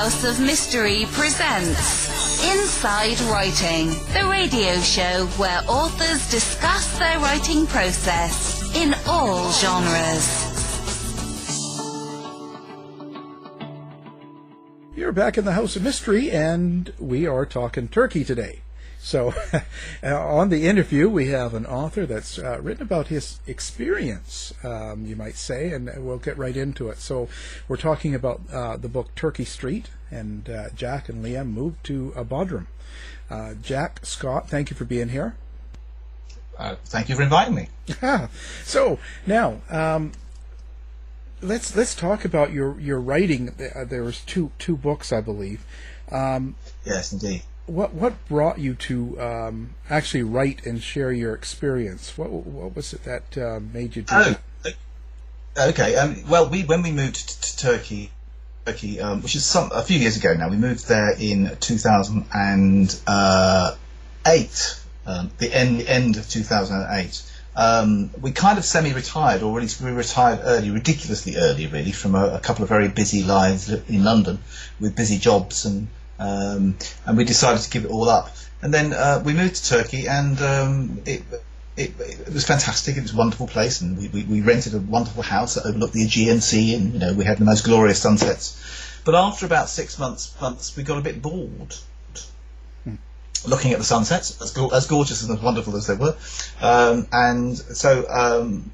House of Mystery presents Inside Writing, the radio show where authors discuss their writing process in all genres. You're back in the House of Mystery, and we are talking turkey today. So, on the interview, we have an author that's uh, written about his experience, um, you might say, and we'll get right into it. So, we're talking about uh, the book Turkey Street, and uh, Jack and Liam moved to uh, Bodrum. Uh, Jack, Scott, thank you for being here. Uh, thank you for inviting me. so, now, um, let's let's talk about your your writing. There was two two books, I believe. Um, yes, indeed what what brought you to um, actually write and share your experience? What what was it that uh, made you do oh, that? Okay. Um, well, we when we moved to, to Turkey, Turkey, um, which is some a few years ago now, we moved there in 2008, um, the end end of 2008. Um, we kind of semi-retired, or at least we retired early, ridiculously early, really, from a, a couple of very busy lives in London with busy jobs and um, and we decided to give it all up. And then uh, we moved to Turkey, and um, it, it, it, was fantastic. It was a wonderful place, and we, we, we, rented a wonderful house that overlooked the Aegean Sea, and you know we had the most glorious sunsets. But after about six months, months we got a bit bored. Hmm. Looking at the sunsets, as, as gorgeous and as wonderful as they were, um, and so um,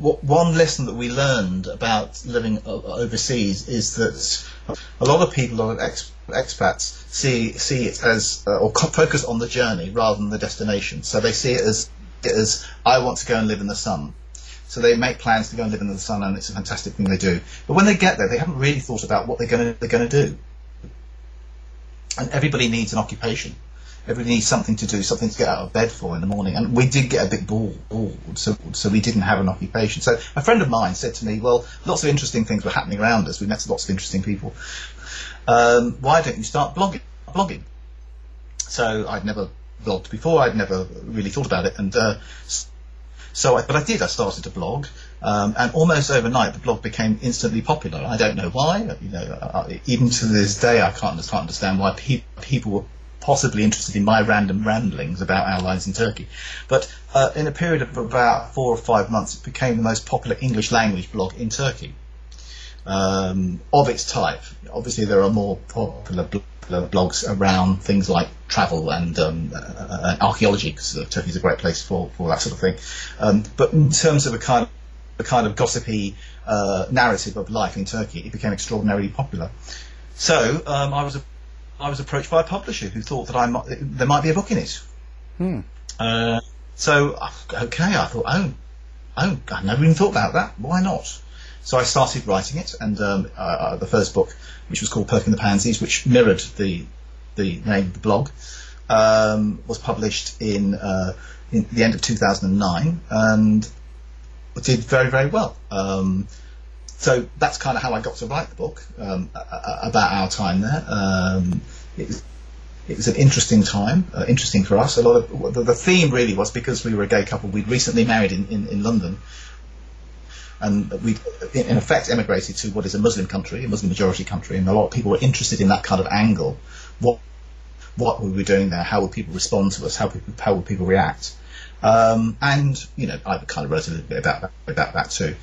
one lesson that we learned about living overseas is that a lot of people, a lot of ex- expats, see see it as uh, or focus on the journey rather than the destination. So they see it as as I want to go and live in the sun. So they make plans to go and live in the sun, and it's a fantastic thing they do. But when they get there, they haven't really thought about what they're going to they're going to do. And everybody needs an occupation everybody needs something to do, something to get out of bed for in the morning. And we did get a bit bored, so, so we didn't have an occupation. So a friend of mine said to me, well, lots of interesting things were happening around us. We met lots of interesting people. Um, why don't you start blogging? Blogging. So I'd never blogged before. I'd never really thought about it. And uh, so, I, but I did. I started to blog, um, and almost overnight, the blog became instantly popular. I don't know why. You know, uh, even to this day, I can't, can't understand why pe- people were possibly interested in my random ramblings about our lives in Turkey. But uh, in a period of about four or five months, it became the most popular English language blog in Turkey um, of its type. Obviously, there are more popular blogs around things like travel and um, uh, archaeology, because uh, Turkey is a great place for, for that sort of thing. Um, but in terms of a kind of, a kind of gossipy uh, narrative of life in Turkey, it became extraordinarily popular. So um, I was a I was approached by a publisher who thought that I might, there might be a book in it. Hmm. Uh, so okay, I thought, oh, oh, I never even thought about that. Why not? So I started writing it, and um, uh, the first book, which was called Perking the Pansies, which mirrored the the name of the blog, um, was published in, uh, in the end of 2009 and did very very well. Um, so that's kind of how I got to write the book um, about our time there. Um, it, was, it, was, an interesting time, uh, interesting for us. A lot of the, the, theme really was because we were a gay couple. We'd recently married in, in, in London, and we in effect emigrated to what is a Muslim country, a Muslim majority country, and a lot of people were interested in that kind of angle. What what were we doing there? How would people respond to us? How how would people react? Um, and you know, I kind of wrote a little bit about that, about that too.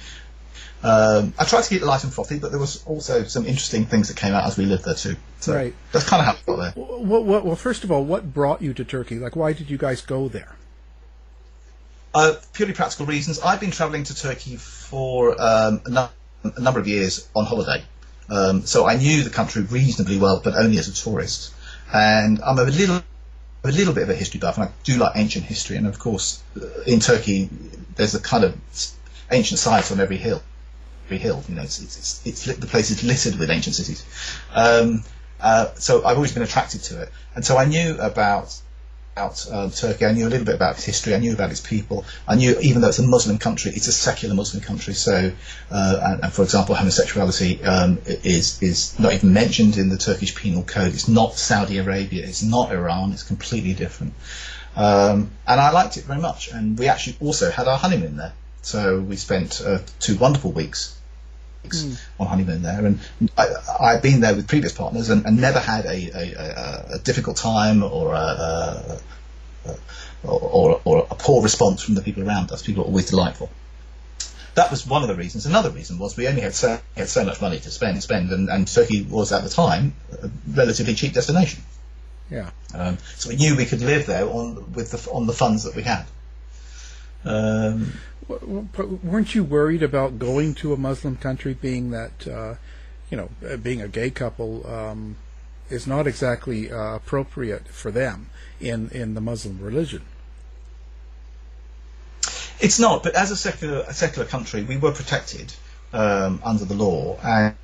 Um, I tried to keep it light and frothy, but there was also some interesting things that came out as we lived there too. So right. That's kind of how I got there. Well, well, well, first of all, what brought you to Turkey? Like, why did you guys go there? Uh, purely practical reasons. I've been travelling to Turkey for um, a, a, number of years on holiday, um, so I knew the country reasonably well, but only as a tourist. And I'm a little, a little bit of a history buff, and I do like ancient history. And of course, uh, in Turkey, there's a kind of ancient sites on every hill Every hill. You know, it's, it's, it's, it's the place is littered with ancient cities. Um, uh, so I've always been attracted to it, and so I knew about about uh, Turkey. I knew a little bit about its history. I knew about its people. I knew, even though it's a Muslim country, it's a secular Muslim country. So, uh, and, and, for example, homosexuality um, is is not even mentioned in the Turkish penal code. It's not Saudi Arabia. It's not Iran. It's completely different. Um, and I liked it very much. And we actually also had our honeymoon there. So we spent uh, two wonderful weeks on honeymoon there, and I, I've been there with previous partners and, and never had a, a, a, a difficult time or a or, or a poor response from the people around us. People are always delightful. That was one of the reasons. Another reason was we only had so, had so much money to spend, spend, and, and Turkey was at the time a relatively cheap destination. Yeah. Um, so we knew we could live there on with the on the funds that we had. Um, weren't you worried about going to a Muslim country, being that uh, you know, uh, being a gay couple um, is not exactly uh, appropriate for them in in the Muslim religion? It's not, but as a secular a secular country, we were protected um, under the law, and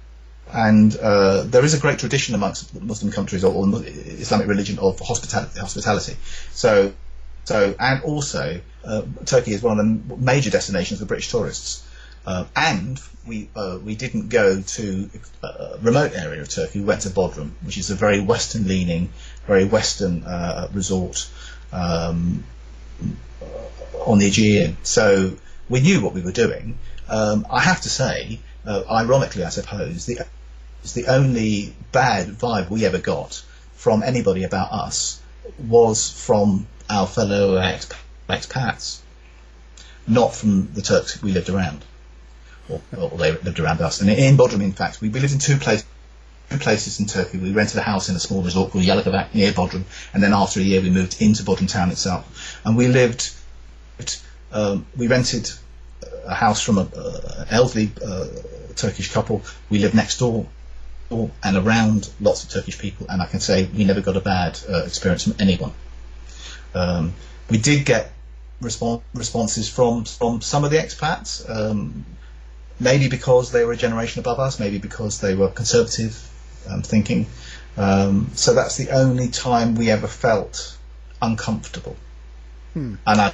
and uh, there is a great tradition amongst Muslim countries or, or Islamic religion of hospitality. Hospitality. So, so and also uh, Turkey is one of the major destinations for British tourists. Uh, and we uh, we didn't go to a remote area of Turkey. We went to Bodrum, which is a very Western-leaning, very Western uh, resort. Um, on the Aegean. So we knew what we were doing. Um, I have to say, uh, ironically, I suppose, the, the only bad vibe we ever got from anybody about us was from our fellow ex- expats, not from the Turks we lived around, or, or they lived around us. And in Bodrum, in fact, we, we lived in two places. Two places in Turkey. We rented a house in a small resort called Yalıkavak near Bodrum, and then after a year we moved into Bodrum town itself. And we lived um, we rented a house from an elderly uh, Turkish couple. We lived next door and around lots of Turkish people, and I can say we never got a bad uh, experience from anyone. Um, we did get respon- responses from from some of the expats, um, maybe because they were a generation above us, maybe because they were conservative um, thinking. Um, so that's the only time we ever felt uncomfortable. Hmm. And I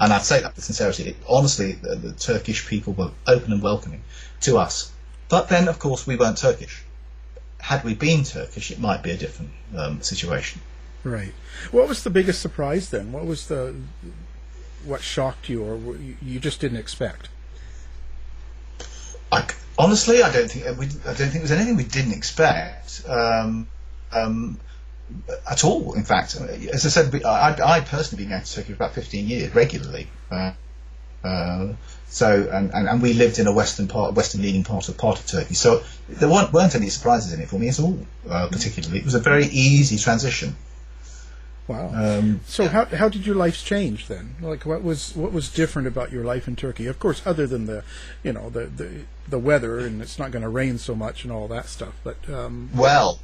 and I'd say that with sincerity. Honestly, the, the, Turkish people were open and welcoming to us. But then, of course, we weren't Turkish. Had we been Turkish, it might be a different um, situation. Right. What was the biggest surprise then? What was the what shocked you, or you just didn't expect? I, honestly, I don't think we, I don't think there was anything we didn't expect. Um, um, at all. In fact, as I said, I, I personally been going to Turkey for about 15 years regularly. Uh, uh, so and, and, and, we lived in a western part, western leaning part of part of Turkey. So there weren't, weren't any surprises in it for me at all. Uh, particularly, it was a very easy transition. Wow. Um, so how how did your life change then? Like what was what was different about your life in Turkey? Of course, other than the you know the the, the weather and it's not going to rain so much and all that stuff. But um, well,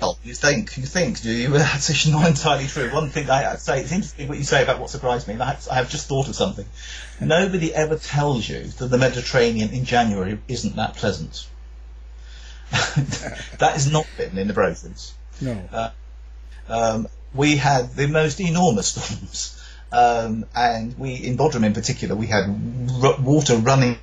well, you think, you think, do you? That's not entirely true. One thing I say, it's interesting what you say about what surprised me. I have just thought of something. Nobody ever tells you that the Mediterranean in January isn't that pleasant. that is not written in the brochures. No. Uh, um, we had the most enormous storms, um, and we, in Bodrum in particular, we had r- water running,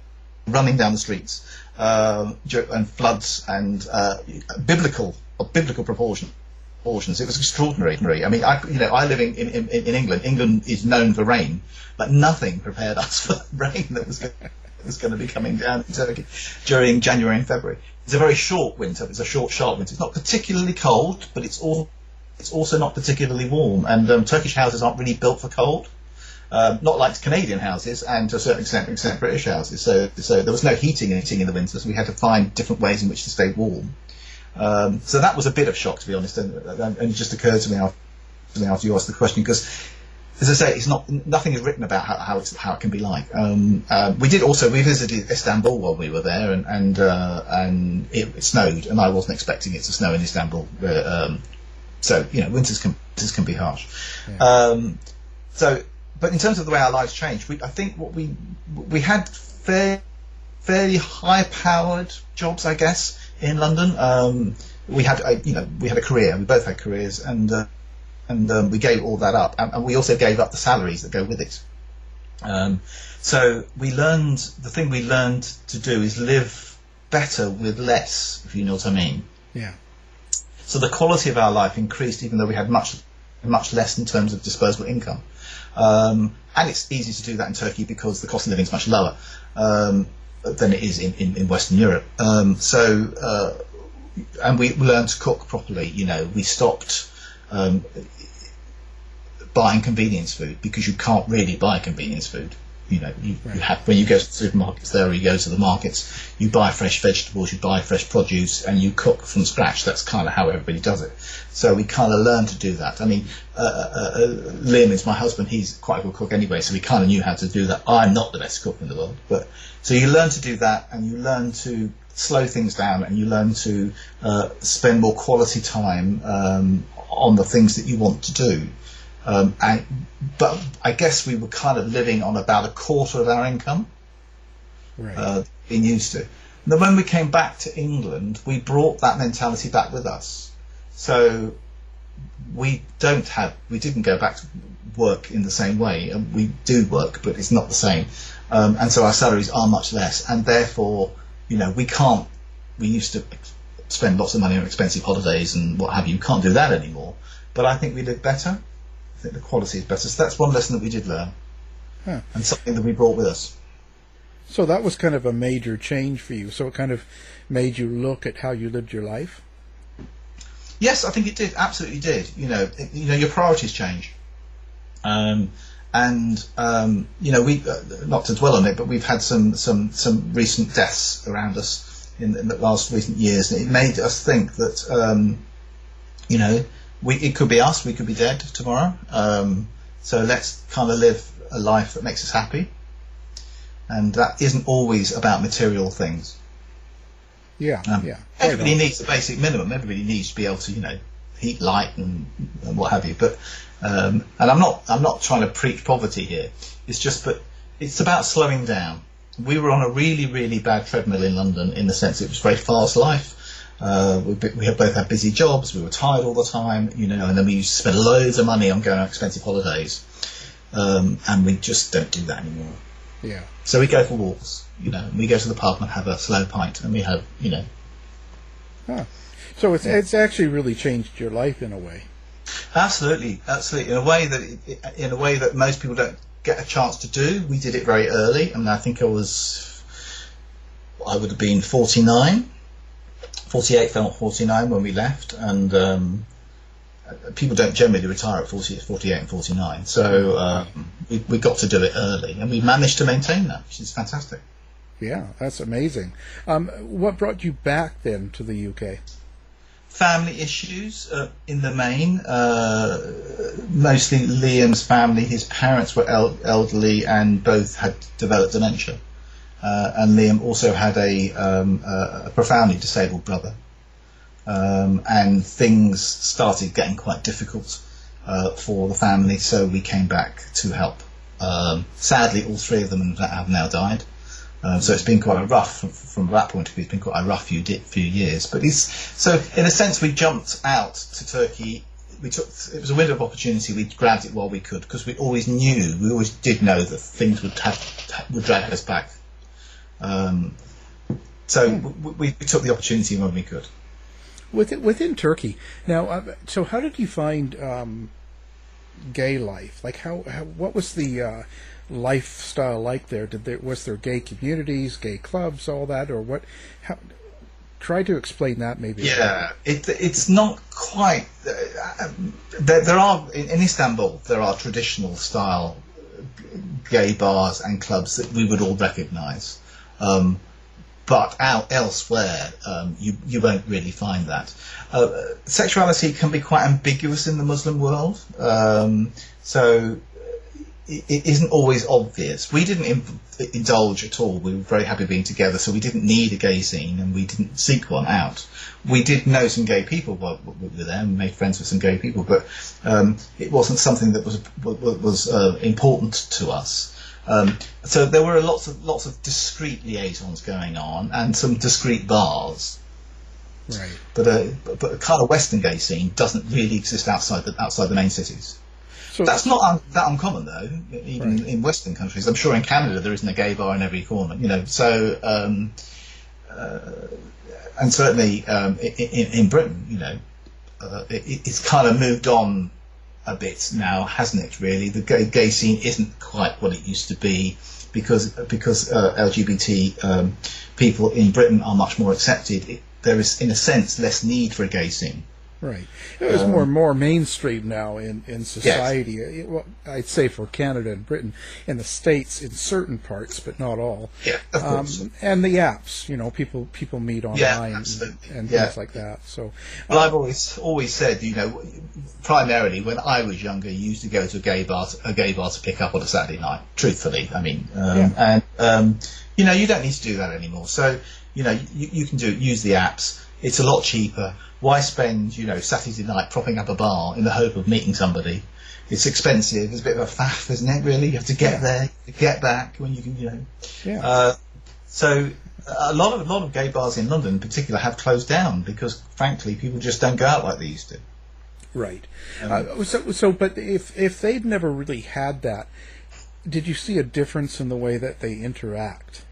running down the streets, uh, and floods and uh, biblical biblical proportion, proportions. It was extraordinary. I mean, I, you know, I live in, in, in England. England is known for rain, but nothing prepared us for rain that was going, was going to be coming down in Turkey during January and February. It's a very short winter. It's a short, sharp winter. It's not particularly cold, but it's all it's also not particularly warm. And um, Turkish houses aren't really built for cold. Um, not like Canadian houses and to a certain extent, extent British houses. So, so there was no heating and heating in the winter, so we had to find different ways in which to stay warm. Um, so that was a bit of shock, to be honest, and, and it just occurred to me after, after you asked the question because, as I say, it's not nothing is written about how, how, how it can be like. Um, uh, we did also we visited Istanbul while we were there, and and uh, and it, it, snowed, and I wasn't expecting it to snow in Istanbul. Um, so you know, winters can winters can be harsh. Yeah. Um, so, but in terms of the way our lives changed, we, I think what we we had fair, fairly high-powered jobs, I guess in London. Um, we had, a, you know, we had a career. We both had careers, and uh, and um, we gave all that up, and, and, we also gave up the salaries that go with it. Um, so we learned the thing we learned to do is live better with less, if you know what I mean. Yeah. So the quality of our life increased, even though we had much much less in terms of disposable income. Um, and it's easy to do that in Turkey because the cost of living is much lower. Um, than it is in, in, in Western Europe. Um, so, uh, and we learned to cook properly. You know, we stopped um, buying convenience food because you can't really buy convenience food. You know, you, right. you have when you go to the supermarkets there, or you go to the markets, you buy fresh vegetables, you buy fresh produce, and you cook from scratch. That's kind of how everybody does it. So we kind of learned to do that. I mean, uh, uh, uh, Liam is my husband. He's quite a good cook anyway, so we kind of knew how to do that. I'm not the best cook in the world, but so you learn to do that, and you learn to slow things down, and you learn to uh, spend more quality time um, on the things that you want to do. Um, and, but I guess we were kind of living on about a quarter of our income, right. uh, being used to. And then when we came back to England, we brought that mentality back with us. So we don't have, we didn't go back to work in the same way. And we do work, but it's not the same. Um, and so our salaries are much less, and therefore, you know, we can't. We used to spend lots of money on expensive holidays and what have you. We can't do that anymore. But I think we live better. I think the quality is better. So that's one lesson that we did learn, huh. and something that we brought with us. So that was kind of a major change for you. So it kind of made you look at how you lived your life. Yes, I think it did. Absolutely did. You know, it, you know, your priorities change. Um, and um, you know, we uh, not to dwell on it, but we've had some some some recent deaths around us in, in the last recent years, and it made us think that um, you know we, it could be us, we could be dead tomorrow. Um, so let's kind of live a life that makes us happy. And that isn't always about material things. Yeah, um, yeah. Everybody needs the basic minimum. Everybody needs to be able to, you know, heat, light, and, and what have you. But um, and I'm not I'm not trying to preach poverty here. It's just that it's about slowing down. We were on a really really bad treadmill in London in the sense it was very fast life. Uh, we, we both had busy jobs. We were tired all the time, you know, and then we used to spend loads of money on going on expensive holidays, um, and we just don't do that anymore. Yeah. So we go for walks, you know, we go to the pub and have a slow pint, and we have, you know. Huh. So it's yeah. it's actually really changed your life in a way. Absolutely, absolutely. In a way that in a way that most people don't get a chance to do. We did it very early, I mean, I think I was, I would have been forty nine 48, fell 49 when we left, and um, people don't generally retire at 40, 48 and 49. So um, we, we got to do it early, and we managed to maintain that, which is fantastic. Yeah, that's amazing. Um, what brought you back then to the UK? Family issues uh, in the main. Uh, mostly Liam's family. His parents were el- elderly and both had developed dementia. Uh, and Liam also had a, um, a profoundly disabled brother. Um, and things started getting quite difficult uh, for the family, so we came back to help. Um, sadly, all three of them have now died. Um, so it's been quite a rough, from, from, that point of view, it's been quite a rough few, few years. But it's, so, in a sense, we jumped out to Turkey. We took it was a window of opportunity. We grabbed it while we could because we always knew, we always did know that things would have would drag us back um, so we, we, took the opportunity when we could. Within, within Turkey, now, uh, so how did you find um, gay life? Like, how, how what was the uh, lifestyle like there? Did there was there gay communities, gay clubs, all that, or what? How, try to explain that maybe. Yeah, it, it's not quite. Uh, there, there, are in, in, Istanbul there are traditional style gay bars and clubs that we would all recognise. Um, but out elsewhere, um, you you won't really find that. Uh, sexuality can be quite ambiguous in the Muslim world, um, so it, it isn't always obvious. We didn't in, indulge at all. We were very happy being together, so we didn't need a gay scene, and we didn't seek one out. We did know some gay people while we were there, and made friends with some gay people, but um, it wasn't something that was was, was uh, important to us. Um, so there were lots of lots of discrete liaisons going on and some discrete bars. Right. But a but, but a kind of Western gay scene doesn't really exist outside the outside the main cities. So That's not un, that uncommon though, even right. in Western countries. I'm sure in Canada there isn't a gay bar in every corner. You know, so um, uh, and certainly um, in, in, Britain, you know, uh, it, it's kind of moved on a bit now, hasn't it? Really, the gay, gay scene isn't quite what it used to be because because uh, LGBT um, people in Britain are much more accepted. It, there is, in a sense, less need for a gay scene. Right. It was more more mainstream now in, in society. It- well, I'd say for Canada and Britain, in the states, in certain parts, but not all. Yeah, of Um, course. and the apps, you know, people people meet online and, absolutely. and Yeah. things like that. So, Well, I've always always said, you know, primarily when I was younger, you used to go to a gay bar, to, a gay bar to pick up on a Saturday night. Truthfully, I mean, um, Yeah. and um, you know, you don't need to do that anymore. So, you know, you, you can do use the apps. It's a lot cheaper. Why spend, you know, Saturday night propping up a bar in the hope of meeting somebody? It's expensive. It's a bit of a faff, isn't it? Really, you have to get there, get back when you can, you know. yeah. Uh, so a lot of a lot of gay bars in London, in particular, have closed down because, frankly, people just don't go out like they used to. Right. Uh, so, so, but if if they'd never really had that, did you see a difference in the way that they interact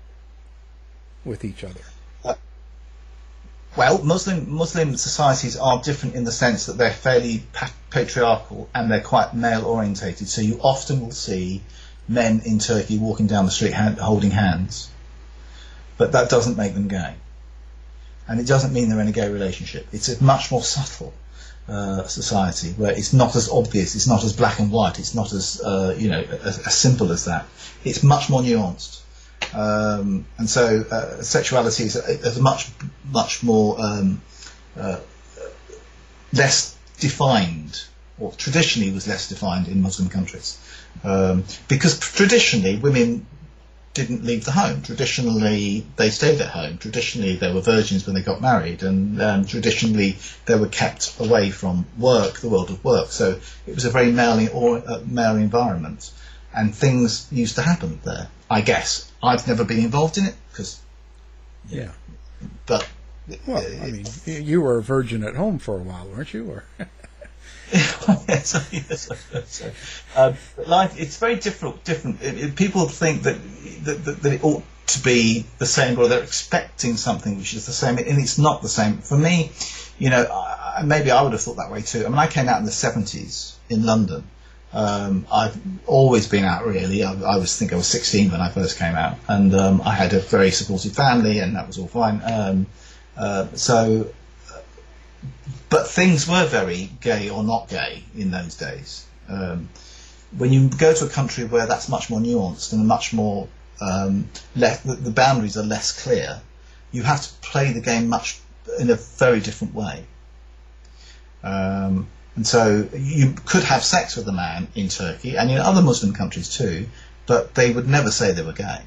with each other? Well, Muslim Muslim societies are different in the sense that they're fairly pa- patriarchal and they're quite male orientated. So you often will see men in Turkey walking down the street hand, holding hands, but that doesn't make them gay, and it doesn't mean they're in a gay relationship. It's a much more subtle uh, society where it's not as obvious, it's not as black and white, it's not as uh, you know as, as simple as that. It's much more nuanced. Um, and so uh, sexuality is, is much much more um, uh, less defined, or traditionally was less defined in Muslim countries, um, because traditionally women didn't leave the home. Traditionally, they stayed at home. Traditionally, they were virgins when they got married, and um, traditionally, they were kept away from work, the world of work. So it was a very male, or, uh, male environment, and things used to happen there. I guess I've never been involved in it because, Yeah. but Well, I mean, you were a virgin at home for a while, weren't you? Or yes, yes. Um, life, it's very different. Different. It, it- people think that, that that it ought to be the same, or they're expecting something which is the same, and it's not the same. For me, you know, I- maybe I would have thought that way too. I mean, I came out in the seventies in London. Um, I've always been out really. I, I was think I was 16 when I first came out, and um, I had a very supportive family, and that was all fine. Um, uh, so but things were very gay or not gay in those days. Um, when you go to a country where that's much more nuanced and much more um, the boundaries are less clear, you have to play the game much in a very different way. Um, and so you could have sex with a man in Turkey and in other Muslim countries too, but they would never say they were gay.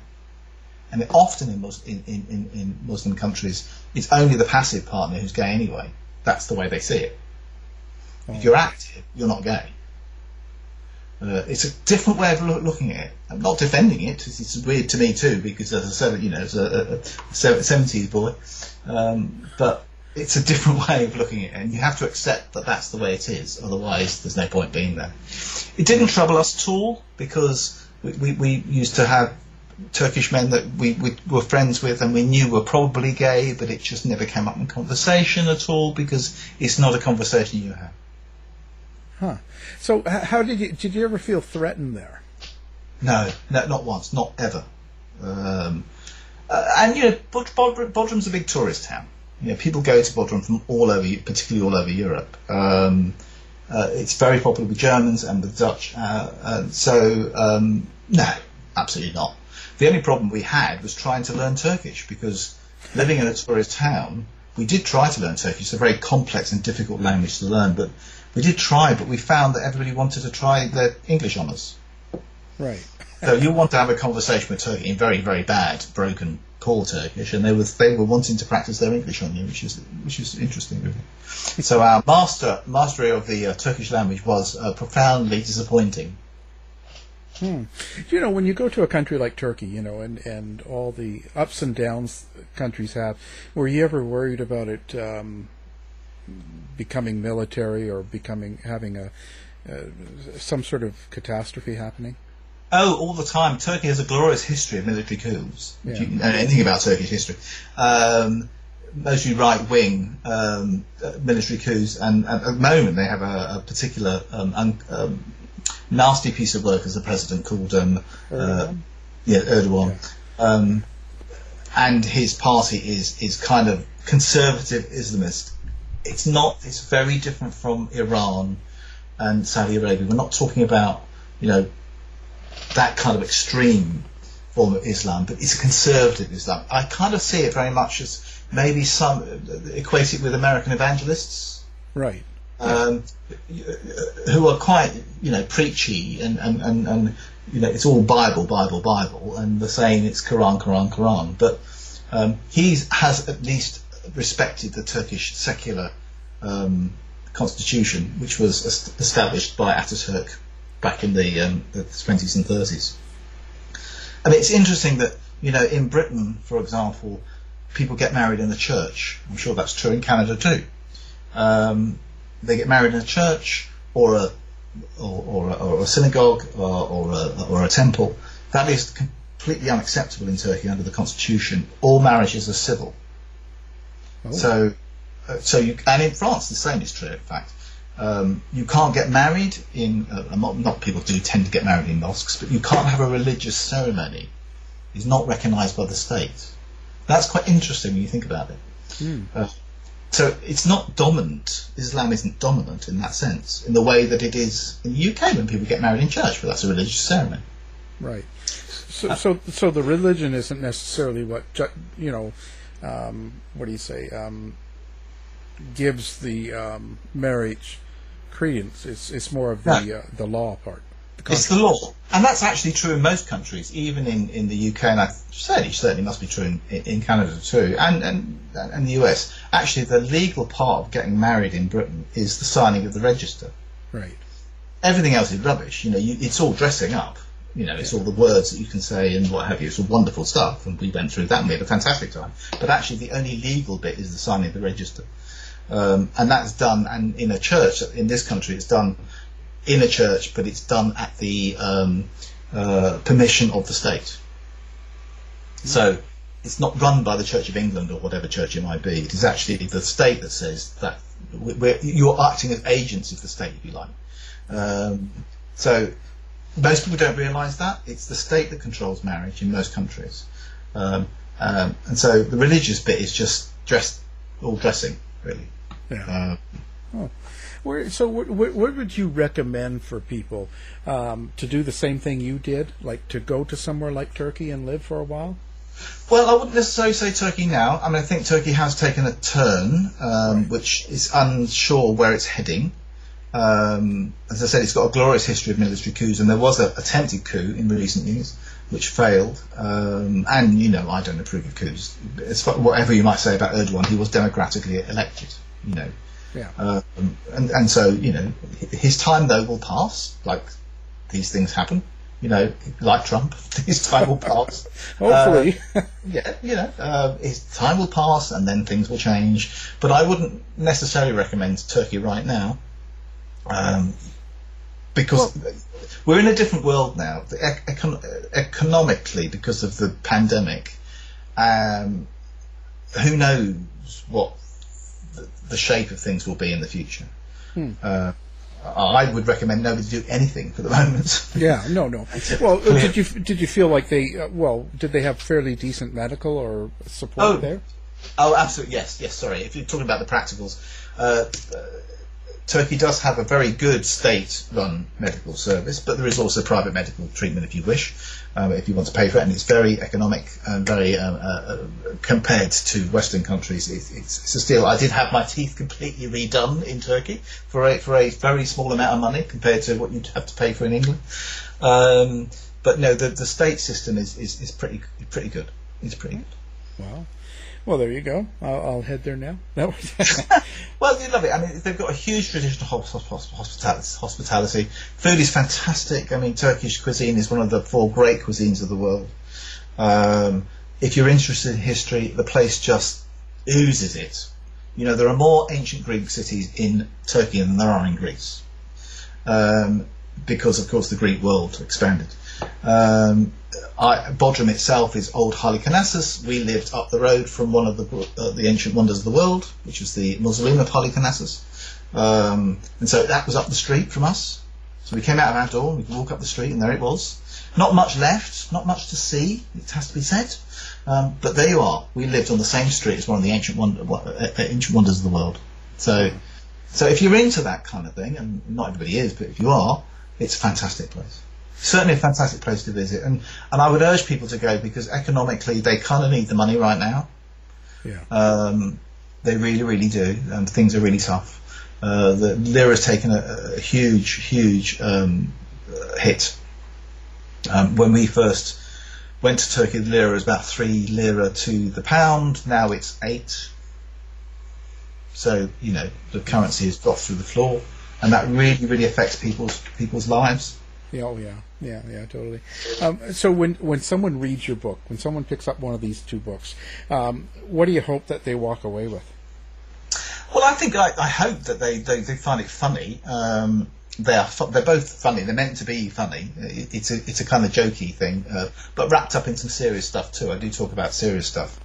And often in, in, in, in, Muslim countries, it's only the passive partner who's gay anyway. That's the way they see it. If you're active, you're not gay. Uh, it's a different way of loo- looking at it. I'm not defending it. It's, it's weird to me too because, as I said, you know, as a, a, a seventies boy, um, but it's a different way of looking at it, and you have to accept that that's the way it is. Otherwise, there's no point being there. It didn't trouble us at all because we, we, we used to have Turkish men that we, we were friends with and we knew were probably gay, but it just never came up in conversation at all because it's not a conversation you have. huh? So, how did you did you ever feel threatened there? No, no, not once, not ever. Um, uh, and you know, Bod- Bod- Bodrum's a big tourist town. You know, people go to Bodrum from all over, particularly all over Europe. Um, uh, it's very popular with Germans and with Dutch. Uh, and so, um, no, absolutely not. The only problem we had was trying to learn Turkish because living in a tourist town, we did try to learn Turkish. It's a very complex and difficult language to learn, but we did try. But we found that everybody wanted to try their English on us. Right. So you want to have a conversation with Turkey in very, very bad, broken, poor Turkish, and they were they were wanting to practice their English on you, which is which is interesting, really. So our master mastery of the uh, Turkish language was uh, profoundly disappointing. You know, when you go to a country like Turkey, you know, and, and all the ups and downs countries have, were you ever worried about it um, becoming military or becoming having a uh, some sort of catastrophe happening? Oh, all the time. Turkey has a glorious history of military coups. If you know anything about Turkish history, um, mostly right wing um, uh, military coups, and, at the moment they have a, a particular um, un, um, nasty piece of work as a president called um, uh, Yeah, Erdogan. Um, and his party is is kind of conservative Islamist. It's not. It's very different from Iran and Saudi Arabia. We're not talking about you know that kind of extreme form of Islam, but it's a conservative Islam. I kind of see it very much as maybe some equate it with American evangelists, Right. um, who are quite you know preachy and, and, and, and you know it's all Bible, Bible, Bible, and the saying it's Quran, Quran, Quran. But um, he has at least respected the Turkish secular um, constitution, which was established by Ataturk back in the, um, the 20s and 30s. I mean, it's interesting that you know in Britain, for example, people get married in the church. I'm sure that's true in Canada too. Um, they get married in a church or a or, or, a, or a synagogue or, or, a, or a temple. That is completely unacceptable in Turkey under the constitution. All marriages are civil. Oh. So, uh, so you and in France the same is true. In fact, um, you can't get married in uh, not, not people do tend to get married in mosques, but you can't have a religious ceremony. It's not recognised by the state. That's quite interesting when you think about it. Hmm. Uh, so it's not dominant. Islam isn't dominant in that sense, in the way that it is in the UK when people get married in church, but that's a religious ceremony. Right. So, so, so the religion isn't necessarily what you know. Um, what do you say? Um, gives the um, marriage credence. It's it's more of the uh, the law part. The It's the law, and that's actually true in most countries, even in, in the UK, and I certainly certainly must be true in, in Canada too, and, and and the US. Actually, the legal part of getting married in Britain is the signing of the register. right. Everything else is rubbish. You know, you, it's all dressing up. You know, it's all the words that you can say and what have you. It's all wonderful stuff, and we went through that and we had a fantastic time. But actually, the only legal bit is the signing of the register, um, and that's done. And in a church in this country, it's done in a church, but it's done at the um, uh, permission of the state. So it's not run by the Church of England or whatever church it might be. It is actually the state that says that we're, you're acting as agents of the state, if you like. Um, so most people don't realise that it's the state that controls marriage in most countries, um, um, and so the religious bit is just dressed, all dressing, really. Yeah. Uh, Where, so, what, what what would you recommend for people um, to do the same thing you did, like to go to somewhere like Turkey and live for a while? Well, I wouldn't necessarily say Turkey now. I mean, I think Turkey has taken a turn, um, which is unsure where it's heading. Um, as I said, it's got a glorious history of military coups, and there was an attempted coup in recent years, which failed. Um, and you know, I don't approve of coups. Whatever you might say about Erdogan, he was democratically elected. You know, Yeah. um, and and so you know, his time though will pass. Like these things happen. You know, like Trump, his time will pass. Hopefully. Yeah, you know, uh, his time will pass and then things will change. But I wouldn't necessarily recommend Turkey right now, um, because we're in a different world now. The econ- economically, because of the pandemic, um, who knows what the, shape of things will be in the future. Uh, I would recommend nobody do anything for the moment. yeah. No. No. Well, did you did you feel like they? Uh, well, did they have fairly decent medical or support Oh. there? Oh, absolutely. Yes, yes. Sorry, if you're talking about the practicals, uh, uh, Turkey does have a very good state-run medical service, but there is also private medical treatment if you wish, um, if you want to pay for it, and it's very economic and very um, uh, uh, compared to Western countries. It, it's, it's a steal. I did have my teeth completely redone in Turkey for a for a very small amount of money compared to what you'd have to pay for in England. Um, but no, the the state system is, is, is pretty pretty good. It's pretty good. Wow. Well, there you go. I'll, I'll head there now. No. Well, you love it. I mean, they've got a huge tradition of hos- hos- hospitality. hospitality. Food is fantastic. I mean, Turkish cuisine is one of the four great cuisines of the world. Um, if you're interested in history, the place just oozes it. You know, there are more ancient Greek cities in Turkey than there are in Greece. Um, because, of course, the Greek world expanded. Um, I, Bodrum itself is old Halicarnassus. We lived up the road from one of the uh, the ancient wonders of the world, which was the mausoleum of Halicarnassus. Um, and so that was up the street from us. So we came out of our door, we could walk up the street, and there it was. Not much left, not much to see, it has to be said. Um, but there you are. We lived on the same street as one of the ancient, wonder, uh, ancient wonders of the world. So, so if you're into that kind of thing, and not everybody is, but if you are, it's a fantastic place. Certainly a fantastic place to visit, and and I would urge people to go because economically they kind of need the money right now. Yeah. Um, they really, really do, and things are really tough. Uh, the has taken a, a huge, huge um, uh, hit. Um, when we first went to Turkey, the lira was about three lira to the pound. Now it's eight. So you know the currency has dropped through the floor, and that really, really affects people's people's lives. Yeah, oh yeah, yeah, yeah, totally. Um, so when when someone reads your book, when someone picks up one of these two books, um, what do you hope that they walk away with? Well, I think I, I hope that they, they, they find it funny. Um, they are fu- they're both funny. They're meant to be funny. It, it's a it's a kind of jokey thing, uh, but wrapped up in some serious stuff too. I do talk about serious stuff.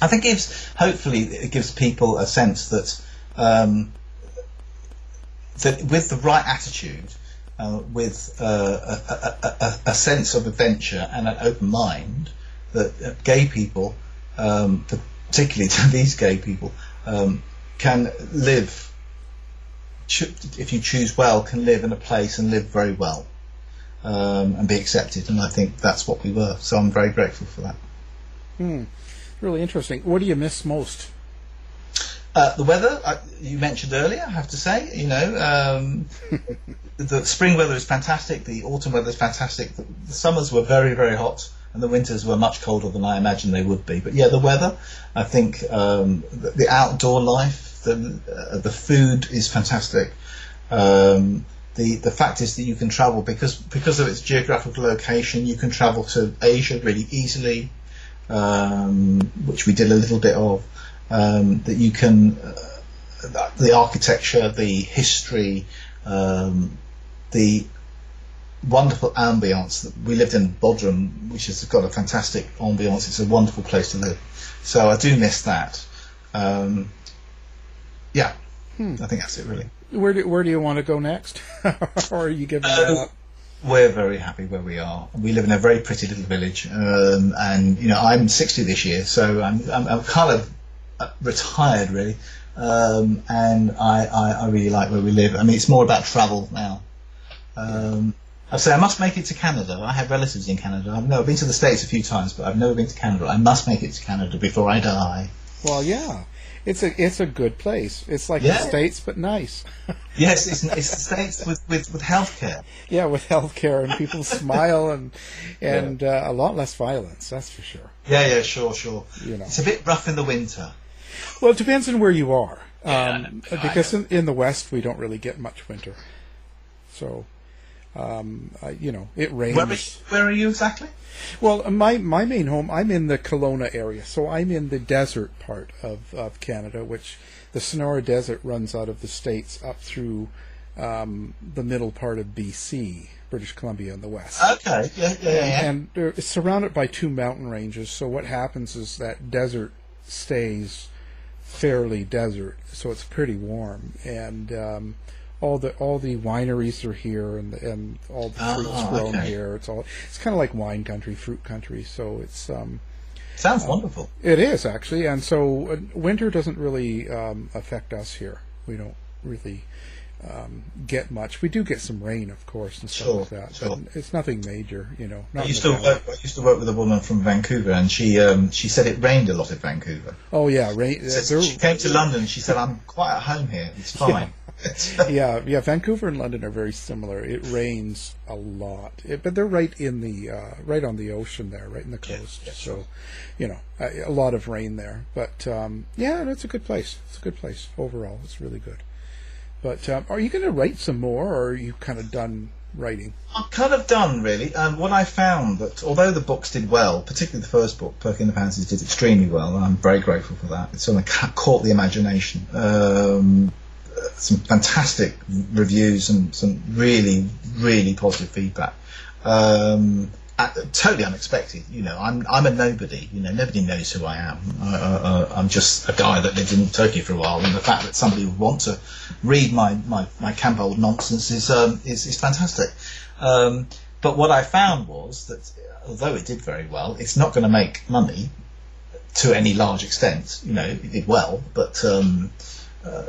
I think it gives hopefully it gives people a sense that um, that with the right attitude, uh, with uh, a, a, a, sense of adventure and an open mind, that uh, gay people, um, particularly these gay people, um, can live, if you choose well, can live in a place and live very well um, and be accepted. And I think that's what we were. So I'm very grateful for that. Hmm. Really interesting. What do you miss most? Uh, the weather, uh, you mentioned earlier, I have to say, you know, um, the spring weather is fantastic, the autumn weather is fantastic, the, the, summers were very, very hot, and the winters were much colder than I imagined they would be. But yeah, the weather, I think um, the, the, outdoor life, the uh, the food is fantastic. Um, the the fact is that you can travel because because of its geographical location. You can travel to Asia really easily, um, which we did a little bit of. Um, that you can uh, the architecture, the history, um, the wonderful ambience that we lived in Bodrum, which has got a fantastic ambience. It's a wonderful place to live. So I do miss that. Um, yeah, hmm. I think that's it really. Where do where do you want to go next, or are you giving uh, up? We're very happy where we are. We live in a very pretty little village, um, and you know I'm 60 this year, so I'm I'm, I'm kind of retired really, um, and I, I, I really like where we live. I mean, it's more about travel now. Um, I say I must make it to Canada. I have relatives in Canada. I've never been to the States a few times, but I've never been to Canada. I must make it to Canada before I die. Well, yeah. It's a it's a good place. It's like yeah. the states, but nice. yes, it's, it's the states with, with, with healthcare. Yeah, with healthcare and people smile and and yeah. uh, a lot less violence. That's for sure. Yeah, yeah, sure, sure. You know, it's a bit rough in the winter. Well, it depends on where you are. Um, yeah, because in, in the West we don't really get much winter, so um, uh, you know it rains. Where, where are you exactly? Well, my my main home, I'm in the Kelowna area, so I'm in the desert part of, of Canada, which the Sonora Desert runs out of the states up through um, the middle part of BC, British Columbia in the west. Okay, yeah, yeah, yeah. And it's surrounded by two mountain ranges, so what happens is that desert stays fairly desert, so it's pretty warm, and um, all the all the wineries are here and and all the fruits oh, grown okay. here. It's all it's kind of like wine country, fruit country. So it's um, sounds uh, wonderful. It is actually, and so uh, winter doesn't really um, affect us here. We don't really um, get much. We do get some rain, of course, and stuff sure, like that. Sure. But it's nothing major, you know. I used to work. I used to work with a woman from Vancouver, and she um, she said it rained a lot in Vancouver. Oh yeah, rain. So she came to London. She said, "I'm quite at home here. It's fine." Yeah. yeah, yeah. Vancouver and London are very similar. It rains a lot, it, but they're right in the uh, right on the ocean there, right in the coast. Yeah, yeah, so, you know, a, a, lot of rain there. But um, yeah, it's a good place. It's a good place overall. It's really good. But um, are you going to write some more, or are you kind of done writing? I'm kind of done, really. Um, what I found that although the books did well, particularly the first book, Perking the Pansies, did extremely well, I'm very grateful for that. It sort of caught the imagination. Um, some fantastic reviews and some really, really positive feedback. Um, uh, totally unexpected. You know, I'm I'm a nobody. You know, nobody knows who I am. I, I'm just a guy that lived in Turkey for a while, and the fact that somebody would want to read my my, my camp old nonsense is um, is, is fantastic. Um, but what I found was that although it did very well, it's not going to make money to any large extent. You know, it did well, but um, uh,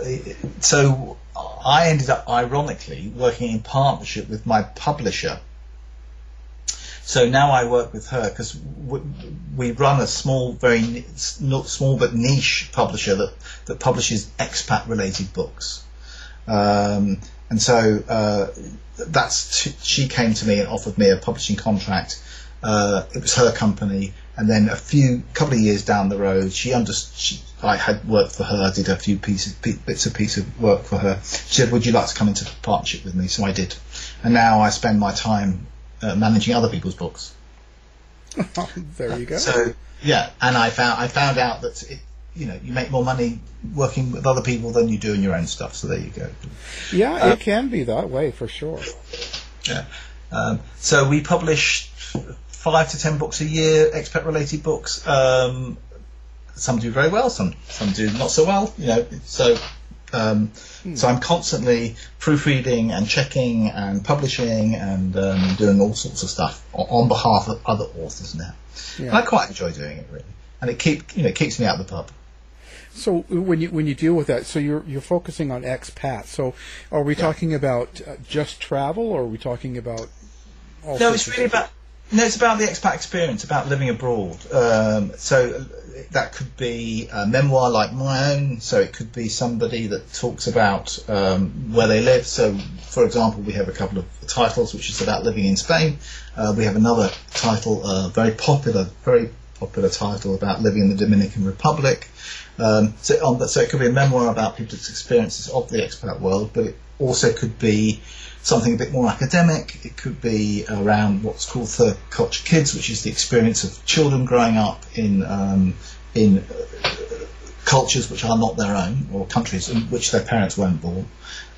so I ended up ironically working in partnership with my publisher so now I work with her because we run a small, very not small but niche publisher that, that publishes expat related books. Um, and so uh, that's she came to me and offered me a publishing contract. Uh, it was her company, and then a few couple of years down the road, she understood. I had worked for her, did a few pieces, bits of piece of work for her. She said, "Would you like to come into partnership with me?" So I did, and now I spend my time uh, managing other people's books. there you go. So yeah, and I found I found out that it, you know you make more money working with other people than you do in your own stuff. So there you go. Yeah, uh, it can be that way for sure. Yeah. Um, so we publish five to ten books a year, expat related books. Um, some do very well, some some do not so well. You know, so um, so I'm constantly proofreading and checking and publishing and um, doing all sorts of stuff on behalf of other authors now. Yeah. And I quite enjoy doing it really, and it keep you know it keeps me out of the pub. So when you when you deal with that, so you're you're focusing on expat. So are we yeah. talking about uh, just travel, or are we talking about? no, it's really about no, it's about the expat experience, about living abroad. Um, so that could be a memoir like my own. So it could be somebody that talks about um, where they live. So, for example, we have a couple of titles which is about living in Spain. Uh, we have another title, uh, very popular, very popular title about living in the Dominican Republic. Um, so, on, so it could be a memoir about people's experiences of the expat world, but it also could be something a bit more academic. It could be around what's called third culture kids, which is the experience of children growing up in um, in uh, cultures which are not their own or countries in which their parents weren't born.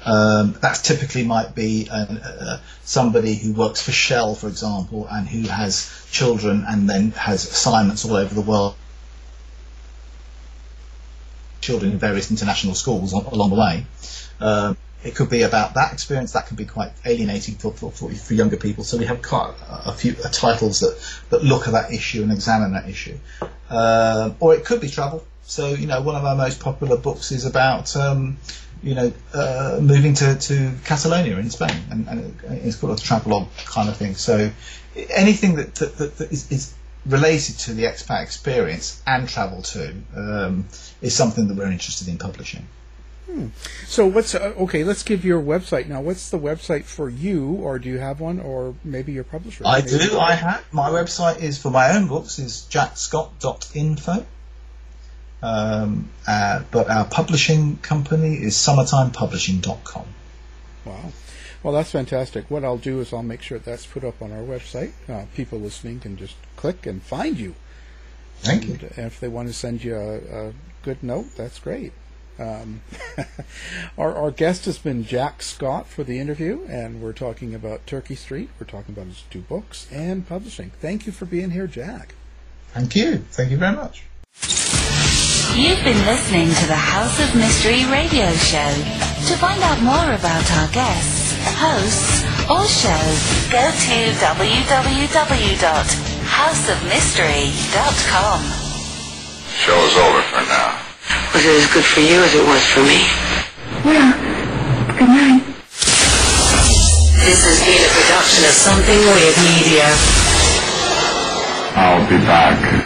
Um, that typically might be an, uh, somebody who works for Shell, for example, and who has children and then has assignments all over the world. Children in various international schools along the way. Um, it could be about that experience. That can be quite alienating for, for, for younger people. So we have quite a, few titles that, that look at that issue and examine that issue. Uh, or it could be travel. So, you know, one of our most popular books is about, um, you know, uh, moving to, to Catalonia in Spain. And, and it's called a travelogue kind of thing. So anything that, that, that, that is, is related to the expat experience and travel too um, is something that we're interested in publishing. Hmm. So what's uh, okay? Let's give your website now. What's the website for you, or do you have one, or maybe your publisher? I do. I have my website is for my own books is jackscott.info. Um, uh, but our publishing company is summertimepublishing.com. Wow. Well, that's fantastic. What I'll do is I'll make sure that's put up on our website. Uh, people listening can just click and find you. Thank and, you. And if they want to send you a, a good note, that's great. Um, our, our guest has been Jack Scott for the interview, and we're talking about Turkey Street. We're talking about his two books and publishing. Thank you for being here, Jack. Thank you. Thank you very much. You've been listening to the House of Mystery radio show. To find out more about our guests, hosts, or shows, go to www.houseofmystery.com. Show is over for now. Was it as good for you as it was for me? Yeah. Good night. This has been a production of Something Weird Media. I'll be back.